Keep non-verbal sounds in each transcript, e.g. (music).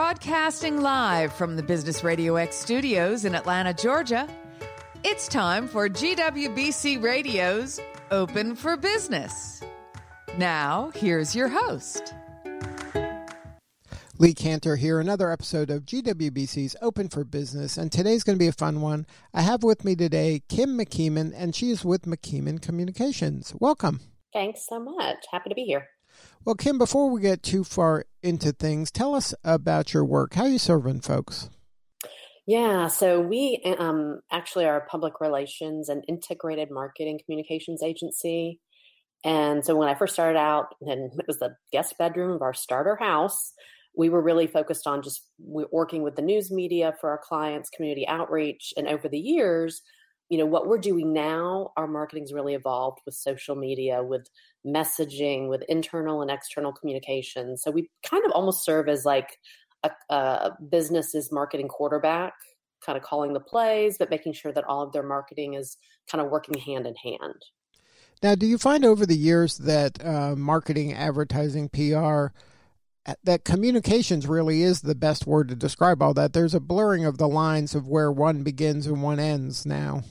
Broadcasting live from the Business Radio X studios in Atlanta, Georgia, it's time for GWBC Radio's Open for Business. Now, here's your host. Lee Kantor here, another episode of GWBC's Open for Business, and today's going to be a fun one. I have with me today Kim McKeeman, and she is with McKeeman Communications. Welcome. Thanks so much. Happy to be here. Well, Kim, before we get too far into things, tell us about your work. How are you serving folks? Yeah, so we um, actually are a public relations and integrated marketing communications agency. And so when I first started out, and it was the guest bedroom of our starter house, we were really focused on just working with the news media for our clients, community outreach. And over the years, you know what we're doing now our marketing's really evolved with social media with messaging with internal and external communication so we kind of almost serve as like a, a business's marketing quarterback kind of calling the plays but making sure that all of their marketing is kind of working hand in hand now do you find over the years that uh, marketing advertising pr that communications really is the best word to describe all that. There's a blurring of the lines of where one begins and one ends now.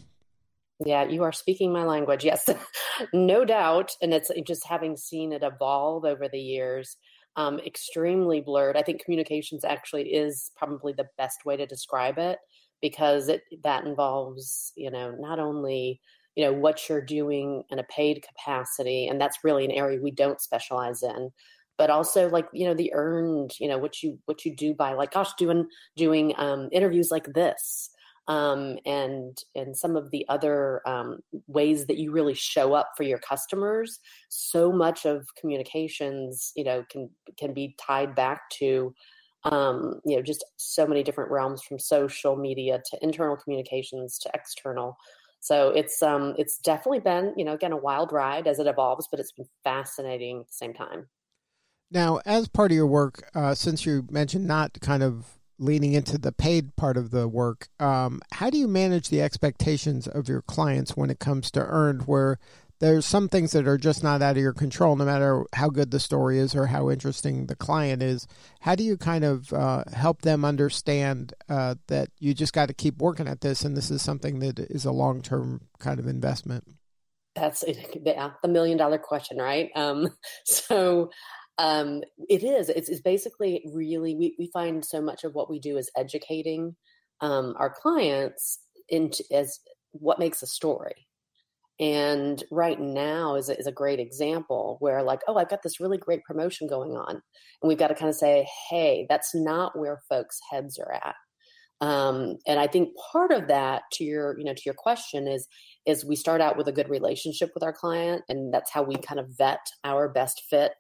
Yeah, you are speaking my language. Yes, (laughs) no doubt. And it's just having seen it evolve over the years, um, extremely blurred. I think communications actually is probably the best way to describe it because it that involves, you know, not only you know what you're doing in a paid capacity, and that's really an area we don't specialize in, but also like you know the earned, you know, what you what you do by like, gosh, doing doing um, interviews like this um, and and some of the other um, ways that you really show up for your customers. So much of communications, you know, can can be tied back to um, you know just so many different realms from social media to internal communications to external. So it's um it's definitely been you know again a wild ride as it evolves, but it's been fascinating at the same time. Now, as part of your work, uh, since you mentioned not kind of leaning into the paid part of the work, um, how do you manage the expectations of your clients when it comes to earned, where there's some things that are just not out of your control, no matter how good the story is or how interesting the client is. How do you kind of uh, help them understand uh, that you just got to keep working at this, and this is something that is a long term kind of investment? That's (laughs) yeah, the million dollar question, right? Um, (laughs) so um, it is. It's, it's, basically really we, we find so much of what we do is educating um, our clients into as what makes a story. And right now is a, is a great example where like, oh, I've got this really great promotion going on, and we've got to kind of say, hey, that's not where folks' heads are at. Um, and I think part of that to your, you know, to your question is is we start out with a good relationship with our client, and that's how we kind of vet our best fit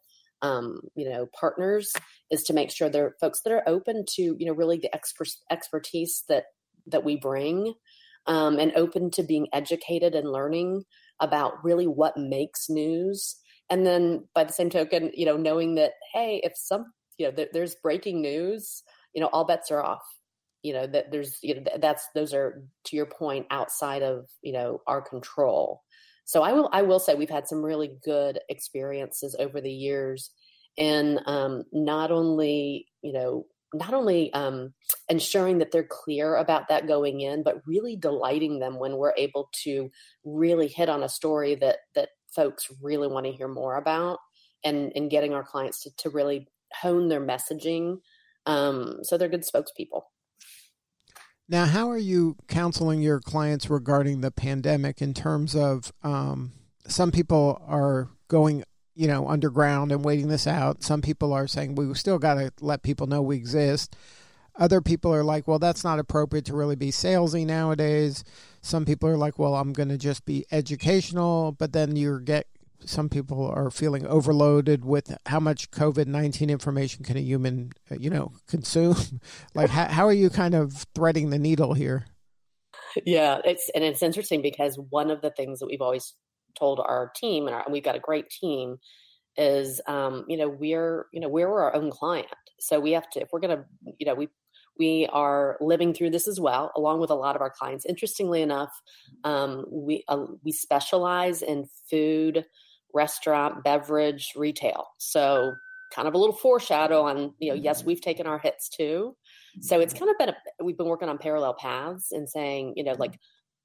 um, you know partners is to make sure they're folks that are open to you know really the expert, expertise that that we bring um, and open to being educated and learning about really what makes news. And then by the same token you know knowing that hey if some you know th- there's breaking news you know all bets are off. You know that there's you know that's those are to your point outside of you know our control so I will I will say we've had some really good experiences over the years in um, not only you know not only um, ensuring that they're clear about that going in, but really delighting them when we're able to really hit on a story that that folks really want to hear more about, and and getting our clients to to really hone their messaging um, so they're good spokespeople. Now, how are you counseling your clients regarding the pandemic in terms of um, some people are going, you know, underground and waiting this out. Some people are saying we still got to let people know we exist. Other people are like, well, that's not appropriate to really be salesy nowadays. Some people are like, well, I'm going to just be educational, but then you're get some people are feeling overloaded with how much COVID nineteen information can a human, uh, you know, (laughs) consume. (laughs) like, how, how are you kind of threading the needle here? Yeah, it's and it's interesting because one of the things that we've always told our team, and, our, and we've got a great team, is um, you know we're you know we're our own client, so we have to if we're gonna you know we we are living through this as well, along with a lot of our clients. Interestingly enough, um, we uh, we specialize in food restaurant, beverage, retail. So kind of a little foreshadow on you know yes we've taken our hits too. So it's kind of been a, we've been working on parallel paths and saying you know like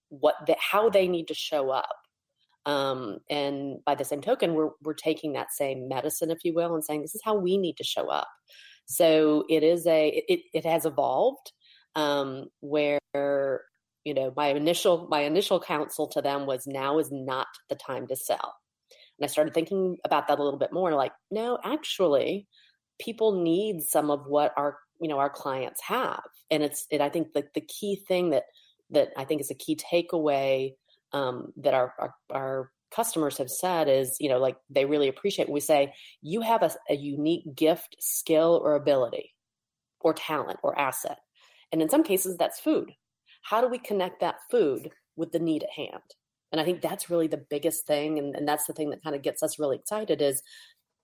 what the, how they need to show up. Um, and by the same token we're we're taking that same medicine if you will and saying this is how we need to show up. So it is a it, it has evolved um, where you know my initial my initial counsel to them was now is not the time to sell and i started thinking about that a little bit more like no actually people need some of what our you know our clients have. And it's it i think the, the key thing that that i think is a key takeaway um, that our, our, our customers have said is you know like they really appreciate when we say you have a, a unique gift skill or ability or talent or asset. And in some cases that's food. How do we connect that food with the need at hand and i think that's really the biggest thing and, and that's the thing that kind of gets us really excited is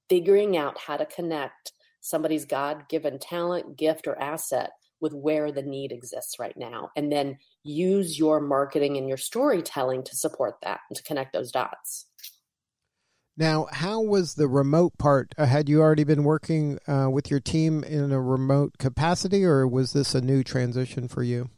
figuring out how to connect somebody's god-given talent gift or asset with where the need exists right now and then use your marketing and your storytelling to support that and to connect those dots now, how was the remote part? Uh, had you already been working uh, with your team in a remote capacity, or was this a new transition for you?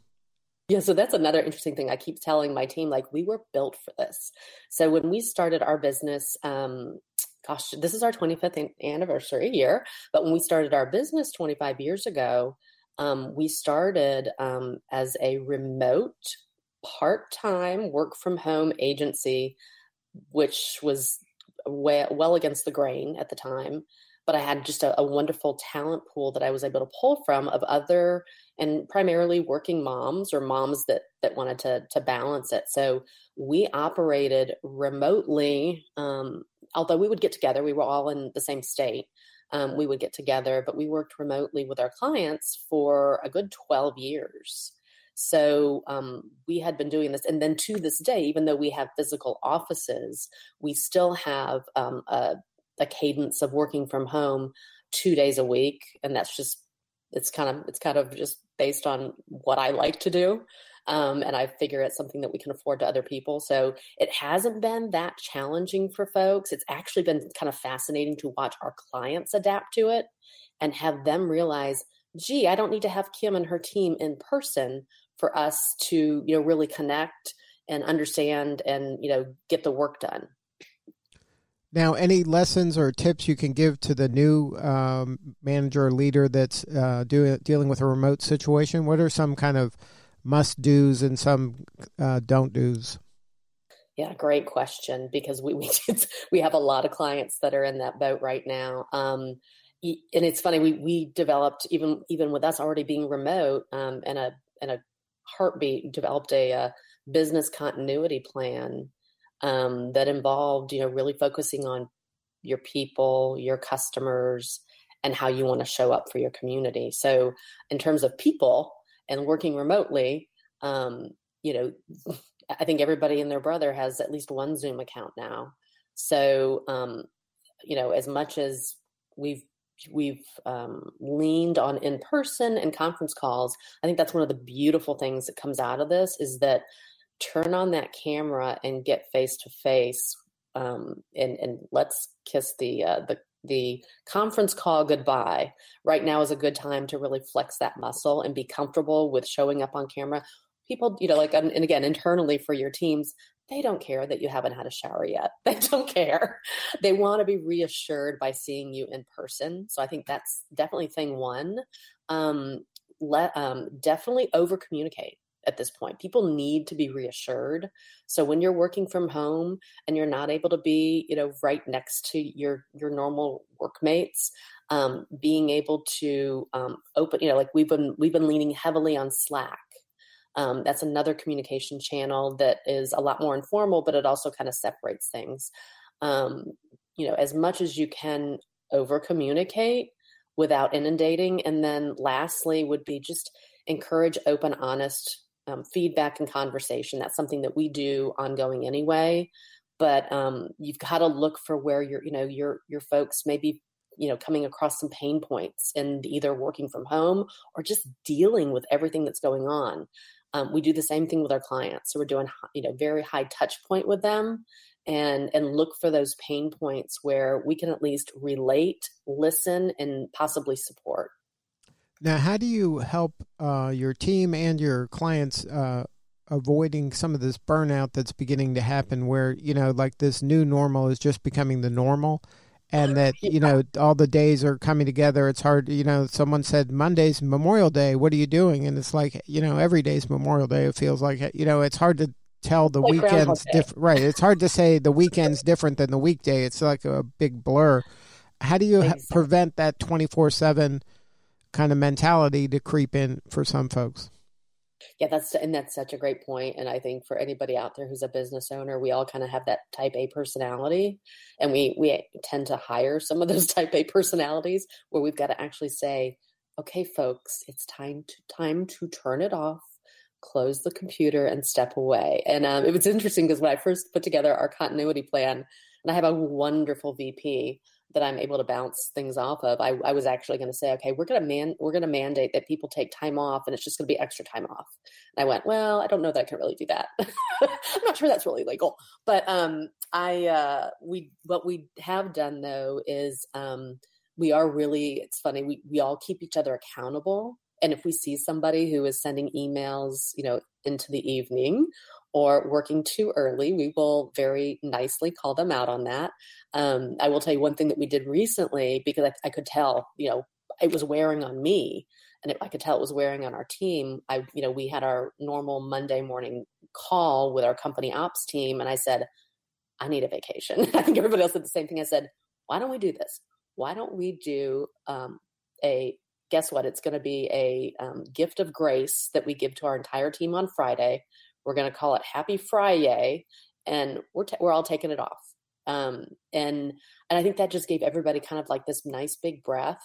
Yeah, so that's another interesting thing. I keep telling my team, like, we were built for this. So when we started our business, um, gosh, this is our 25th anniversary year, but when we started our business 25 years ago, um, we started um, as a remote, part time work from home agency, which was way, well against the grain at the time. But I had just a, a wonderful talent pool that I was able to pull from of other and primarily working moms or moms that that wanted to to balance it. So we operated remotely. Um, although we would get together, we were all in the same state. Um, we would get together, but we worked remotely with our clients for a good 12 years. So um, we had been doing this. And then to this day, even though we have physical offices, we still have um, a, a cadence of working from home two days a week. And that's just, it's kind of, it's kind of just based on what I like to do. Um, and I figure it's something that we can afford to other people. So it hasn't been that challenging for folks. It's actually been kind of fascinating to watch our clients adapt to it and have them realize, gee, I don't need to have Kim and her team in person for us to you know really connect and understand and you know get the work done now any lessons or tips you can give to the new um, manager or leader that's uh, doing dealing with a remote situation? What are some kind of must do's and some uh, don't do's yeah great question because we (laughs) we, we have a lot of clients that are in that boat right now. Um, and it's funny we we developed even even with us already being remote um, and a and a heartbeat developed a, a uh, business continuity plan um, that involved you know really focusing on your people your customers and how you want to show up for your community. So in terms of people and working remotely um, you know (laughs) i think everybody and their brother has at least one zoom account now. So um, you know as much as we've we've um, leaned on in person and conference calls i think that's one of the beautiful things that comes out of this is that turn on that camera and get face to face and and let's kiss the uh, the the conference call goodbye right now is a good time to really flex that muscle and be comfortable with showing up on camera people you know like and again internally for your teams they don't care that you haven't had a shower yet. (laughs) They don't care. They want to be reassured by seeing you in person. So I think that's definitely thing one. Um, let um, definitely over communicate at this point. People need to be reassured. So when you're working from home and you're not able to be, you know, right next to your your normal workmates, um, being able to um, open, you know, like we've been we've been leaning heavily on Slack um, that's another communication channel that is a lot more informal, but it also kind of separates things. Um, you know, as much as you can over communicate without inundating. And then lastly, would be just encourage open, honest um, feedback and conversation. That's something that we do ongoing anyway. But um, you've got to look for where your, you know, your your folks maybe you know coming across some pain points and either working from home or just dealing with everything that's going on um, we do the same thing with our clients. So we're doing, you know, very high touch point with them and and look for those pain points where we can at least relate listen and possibly support now how do you help uh, your team and your clients uh, avoiding some of this burnout that's beginning to happen where you know like this new normal is just becoming the normal and (laughs) that you know all the days are coming together it's hard you know someone said monday's memorial day what are you doing? And it's like you know every day's memorial day it feels like you know it's hard to tell the like weekend's different right it's hard to say the weekend's different than the weekday it's like a big blur. How do you exactly. prevent that 24-7 kind of mentality to creep in for some folks yeah, that's and that's such a great point. And I think for anybody out there who's a business owner, we all kind of have that type A personality, and we we tend to hire some of those (laughs) type A personalities where we've got to actually say, okay, folks, it's time to time to turn it off close the computer and step away. And um, it was interesting because when I first put together our continuity plan, and I have a wonderful VP that I'm able to bounce things off of, I, I was actually going to say, okay, we're going to man, we're going to mandate that people take time off, and it's just going to be extra time off. And I went, well, I don't know that I can really do that. (laughs) I'm not sure that's really legal, but um, I uh, we what we have done though is um, we are really. It's funny we we all keep each other accountable, and if we see somebody who is sending emails, you know, into the evening or working too early, we will very nicely call them out on that. Um, I will tell you one thing that we did recently because I, I could tell, you know, it was wearing on me and it, I could tell it was wearing on our team. I, you know, we had our normal Monday morning call with our company ops team, and I said, I need a vacation. (laughs) I think everybody else said the same thing. I said, why don't we do this? Why don't we do um, a guess what? It's going to be a um, gift of grace that we give to our entire team on Friday. We're going to call it Happy Friday, and we're we're all taking it off. Um, and and I think that just gave everybody kind of like this nice big breath.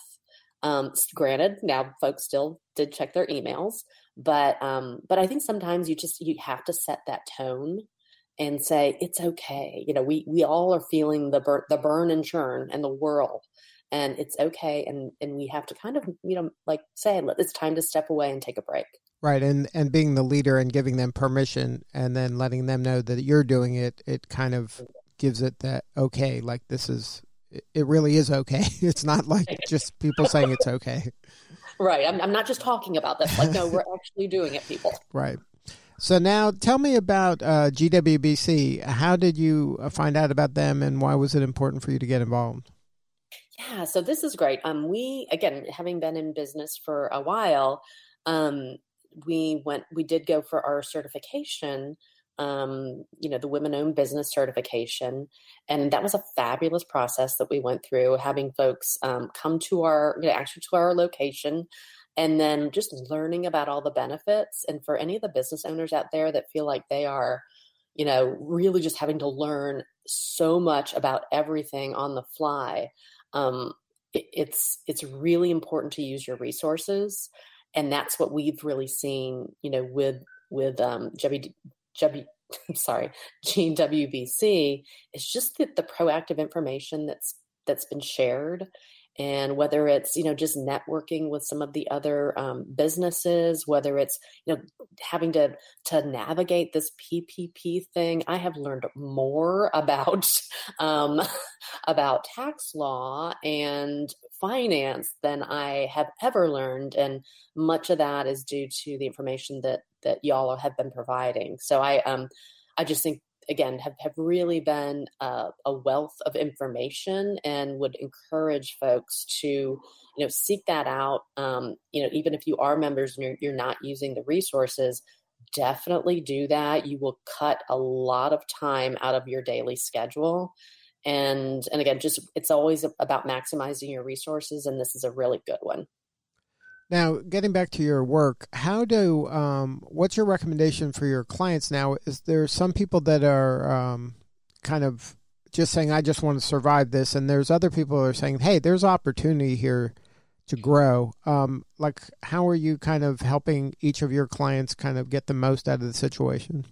Um, granted, now folks still did check their emails, but um, but I think sometimes you just you have to set that tone and say it's okay. You know, we we all are feeling the burn, the burn and churn and the whirl, and it's okay. And and we have to kind of you know like say it's time to step away and take a break. Right, and and being the leader and giving them permission, and then letting them know that you're doing it, it kind of gives it that okay, like this is it really is okay. (laughs) It's not like just people saying it's okay. (laughs) Right. I'm, I'm not just talking about this. Like, no, we're actually doing it, people. (laughs) Right. So now tell me about uh, GWBC. How did you uh, find out about them and why was it important for you to get involved? Yeah, so this is great. Um, we, again, having been in business for a while, um, we went we did go for our certification um, you know the women owned business certification and that was a fabulous process that we went through having folks um, come to our you know actually to our location and then just learning about all the benefits and for any of the business owners out there that feel like they are you know really just having to learn so much about everything on the fly um, it, it's it's really important to use your resources and that's what we've really seen you know with with um w, w (laughs) sorry GWBC is just the, the proactive information that's that's been shared. And whether it's you know just networking with some of the other um, businesses whether it's you know having to to navigate this ppp thing i have learned more (laughs) about um, (laughs) about tax law and finance than i have ever learned and much of that is due to the information that that y'all have been providing. So i um i just think again have, have really been a, wealth of information and would encourage folks to you know seek that out. Um, you know even if you are members and you're, you're not using the resources definitely do that. You will cut a lot of time out of your daily schedule and and again just it's always about maximizing your resources and this is a really good one now, getting back to your work, how do um, what's your recommendation for your clients now? Is there some people that are um, kind of just saying, "I just want to survive this," and there's other people that are saying, "Hey, there's opportunity here to grow." Um, like, how are you kind of helping each of your clients kind of get the most out of the situation?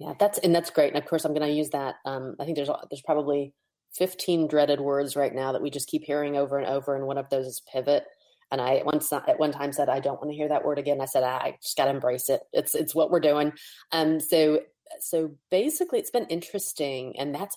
Yeah, that's and that's great. And of course, I'm going to use that. Um, I think there's there's probably 15 dreaded words right now that we just keep hearing over and over, and one of those is pivot and I once at one time said, I don't want to hear that word again. I said, I just got to embrace it. It's it's what we're doing. And so so basically, it's been interesting, and that's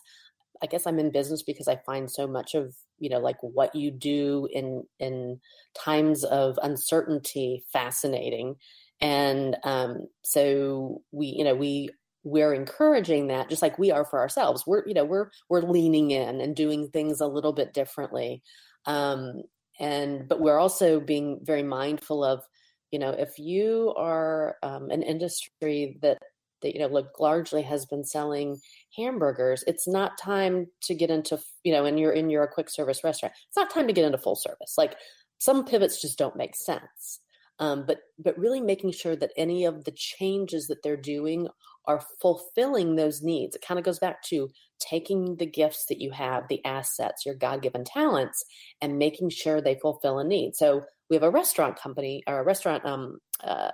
I guess I'm in business because I find so much of you know like what you do in in times of uncertainty fascinating, and um, so we you know we we're encouraging that just like we are for ourselves. We're you know we're we're leaning in and doing things a little bit differently, um, and but we're also being very mindful of you know if you are um, an industry that that you know like largely has been selling hamburgers it's not time to get into you know and you're in your quick service restaurant. It's not time to get into full service. Like some pivots just don't make sense. Um, but but really making sure that any of the changes that they're doing are fulfilling those needs it kind of goes back to taking the gifts that you have the assets your god-given talents and making sure they fulfill a need so we have a restaurant company or a restaurant um, uh,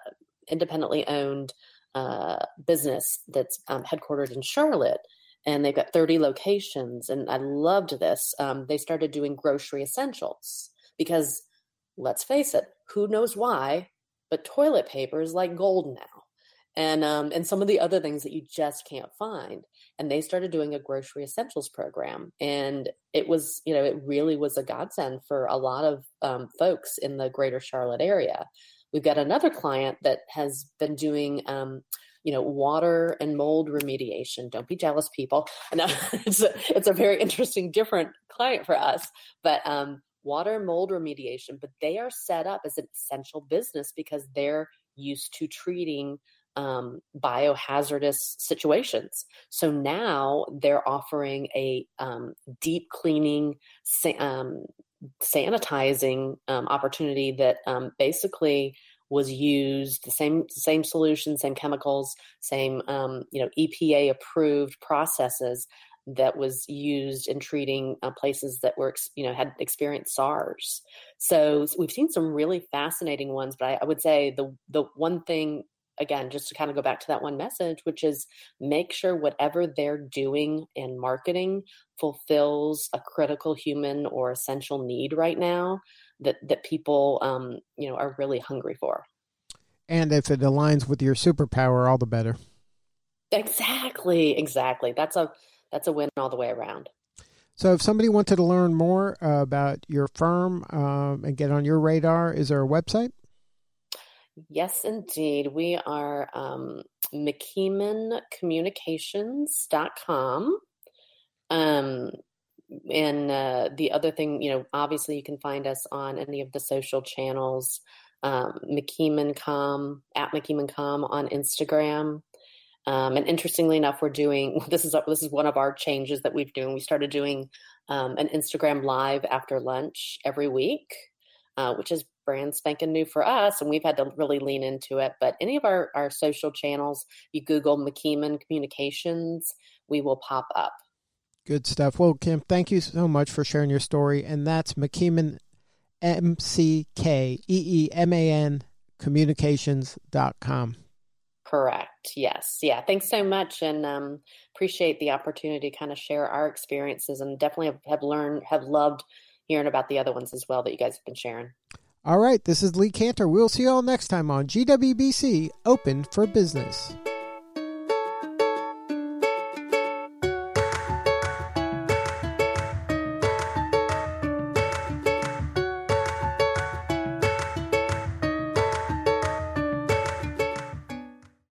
independently owned uh, business that's um, headquartered in Charlotte, and they've got 30 locations. And I loved this. Um, they started doing grocery essentials because, let's face it, who knows why, but toilet paper is like gold now. And um, and some of the other things that you just can't find. And they started doing a grocery essentials program, and it was you know it really was a godsend for a lot of um, folks in the greater Charlotte area. We've got another client that has been doing, um, you know, water and mold remediation. Don't be jealous, people. (laughs) It's a, it's a very interesting, different client for us, but um, water and mold remediation. But they are set up as an essential business because they're used to treating um, biohazardous situations. So now they're offering a um, deep cleaning, um, sanitizing um, opportunity that um, basically was used the same same solution, same chemicals, same um, you know EPA approved processes that was used in treating uh, places that were you know had experienced SARS. So we've seen some really fascinating ones, but I, I would say the the one thing again, just to kind of go back to that one message, which is make sure whatever they're doing in marketing fulfills a critical human or essential need right now that that people um, you know are really hungry for. And if it aligns with your superpower, all the better. Exactly, exactly. That's a that's a win all the way around. So, if somebody wanted to learn more uh, about your firm um, and get on your radar, is there a website? Yes, indeed. We are um, McKeemanCommunications.com. Um, and uh, the other thing, you know, obviously you can find us on any of the social channels, um, McKeemanCom, at McKeemanCom on Instagram. Um, and interestingly enough, we're doing (laughs) this is this is one of our changes that we've doing. We started doing um, an Instagram live after lunch every week, uh, which is brand spanking new for us, and we've had to really lean into it. But any of our, our social channels, you Google McKeeman Communications, we will pop up. Good stuff. Well, Kim, thank you so much for sharing your story. And that's McKeeman, M C K E E M A N communications.com. Correct. Yes. Yeah. Thanks so much. And um, appreciate the opportunity to kind of share our experiences and definitely have, have learned, have loved hearing about the other ones as well that you guys have been sharing. All right, this is Lee Kantor. We'll see you all next time on GWBC Open for Business.